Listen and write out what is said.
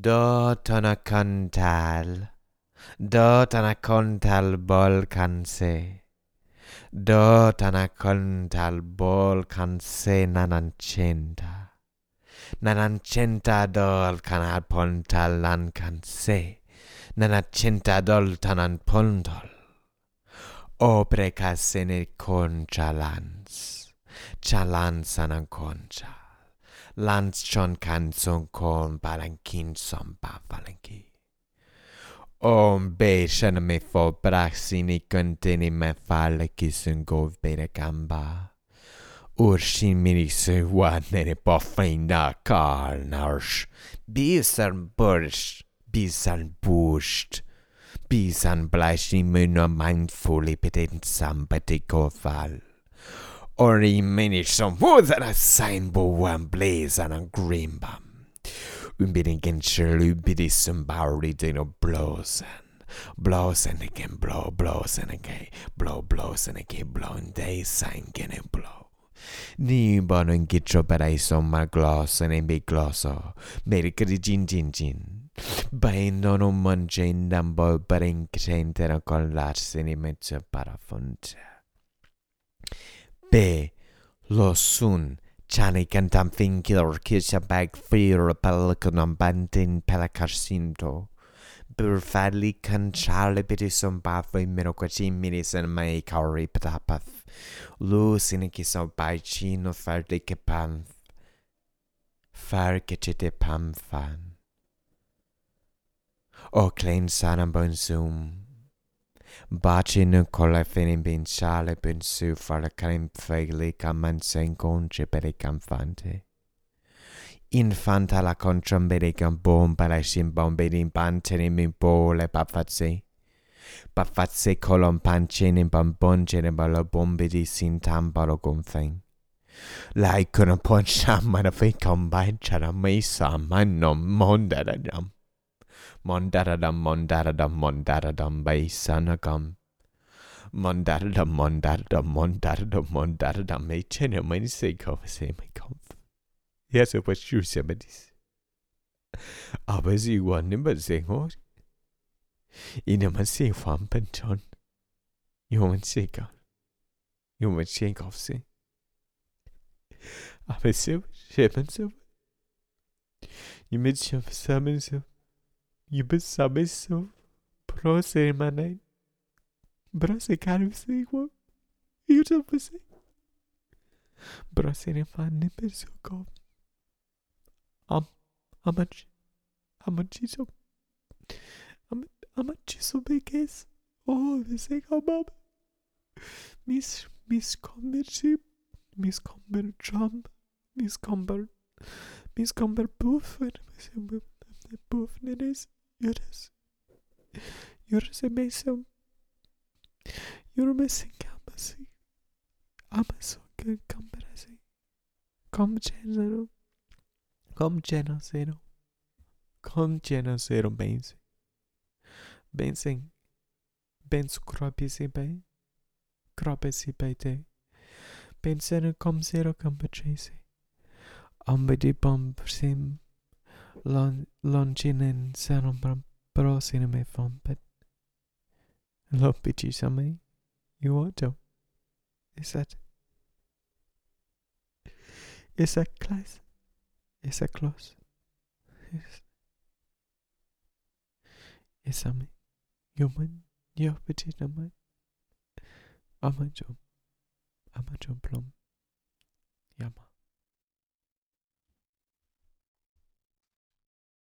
Do tana contal, do tana contal bol canse, do tana contal bol canse nanancenta, nanancenta dol canal pontal lan canse, nanancenta dol tanan pontol, opre casene concha lans, chalans anan concha. lancion canzon con Balanchine Samba Balanchine. Om be shen me fo braxini contini me falle kissen gov bere gamba. Urshin mirise wa nere po feina karl narsch. Bisan bursch, bisan buscht. Bisan bleisch ni münner mindfully beten samba de koval. Kofal. Ori meni som vådana sign bo wan blaze and an grimbam. Umbidin gen sherlu bidi som bauri dino blåsen. Blåsen again blow, blåsen again, blow, blåsen again, blow, and they sign gene blow. Ni bonon gitro berai somma glossen e big glosso, mericri gin gin gin. Bain non un mongin dambo bering centero con l'arsen in mezzo parafonte. B. Losun chani cantam finkilor kisha bag fear a pelican pelicanum bantin pelacarcinto. Burfadli canchale pitisum bafui minoquacim minisen mei cauri patapath. Lus inicisum baicino fardi capanth. Farcicite pamfan. O clean sanam bonsum. Bacino con la feninciale pensù fare crem fegli caman sen conce per i canfante. Infanta la contrambere con bomba la shimbombe in pantene min pole papazzi. Papazzi colon pancene in bambongene balla bombe di sintambalo gonfen. La icono ponciamma da fei combancia da mesa ma non monda da jam. Mondaradam, mondaradam, mondaradam, beisanagam. Mondaradam, mondaradam, mondaradam, mondaradam, me chene men se se me. Ja, so was du se me dis. Aber sie waren immer sehr hoch. Ina man se fam penton. Jo man se ka. Jo man se kov se. Aber se, se man se. Je mit se sammen se. You been submissive. Prose manai. Brose karim sequel. You just say. Brose ne fanne perso kom. Am amach amachiso. Am amachiso bekes. Oh, vi sei kom Miss Miss Combership. Miss Comber Trump. Miss Comber. Miss Comber Poof. Poof Nedis. Yürüs. Juras? Juras é benção. Juras em calma-se. Ama-se que comparecem. Como gênero. Como gênero. Como gênero bens. Bensem. Bens cropis e bem. Cropis e beite. Pensando como zero comparecem. Ambedi bom por cima. Pici samai. You want to? Is that? Is that class? Is that close? Is Is that me? Human? Yo pici namai. Ama jom. Ama jom plum. Yama.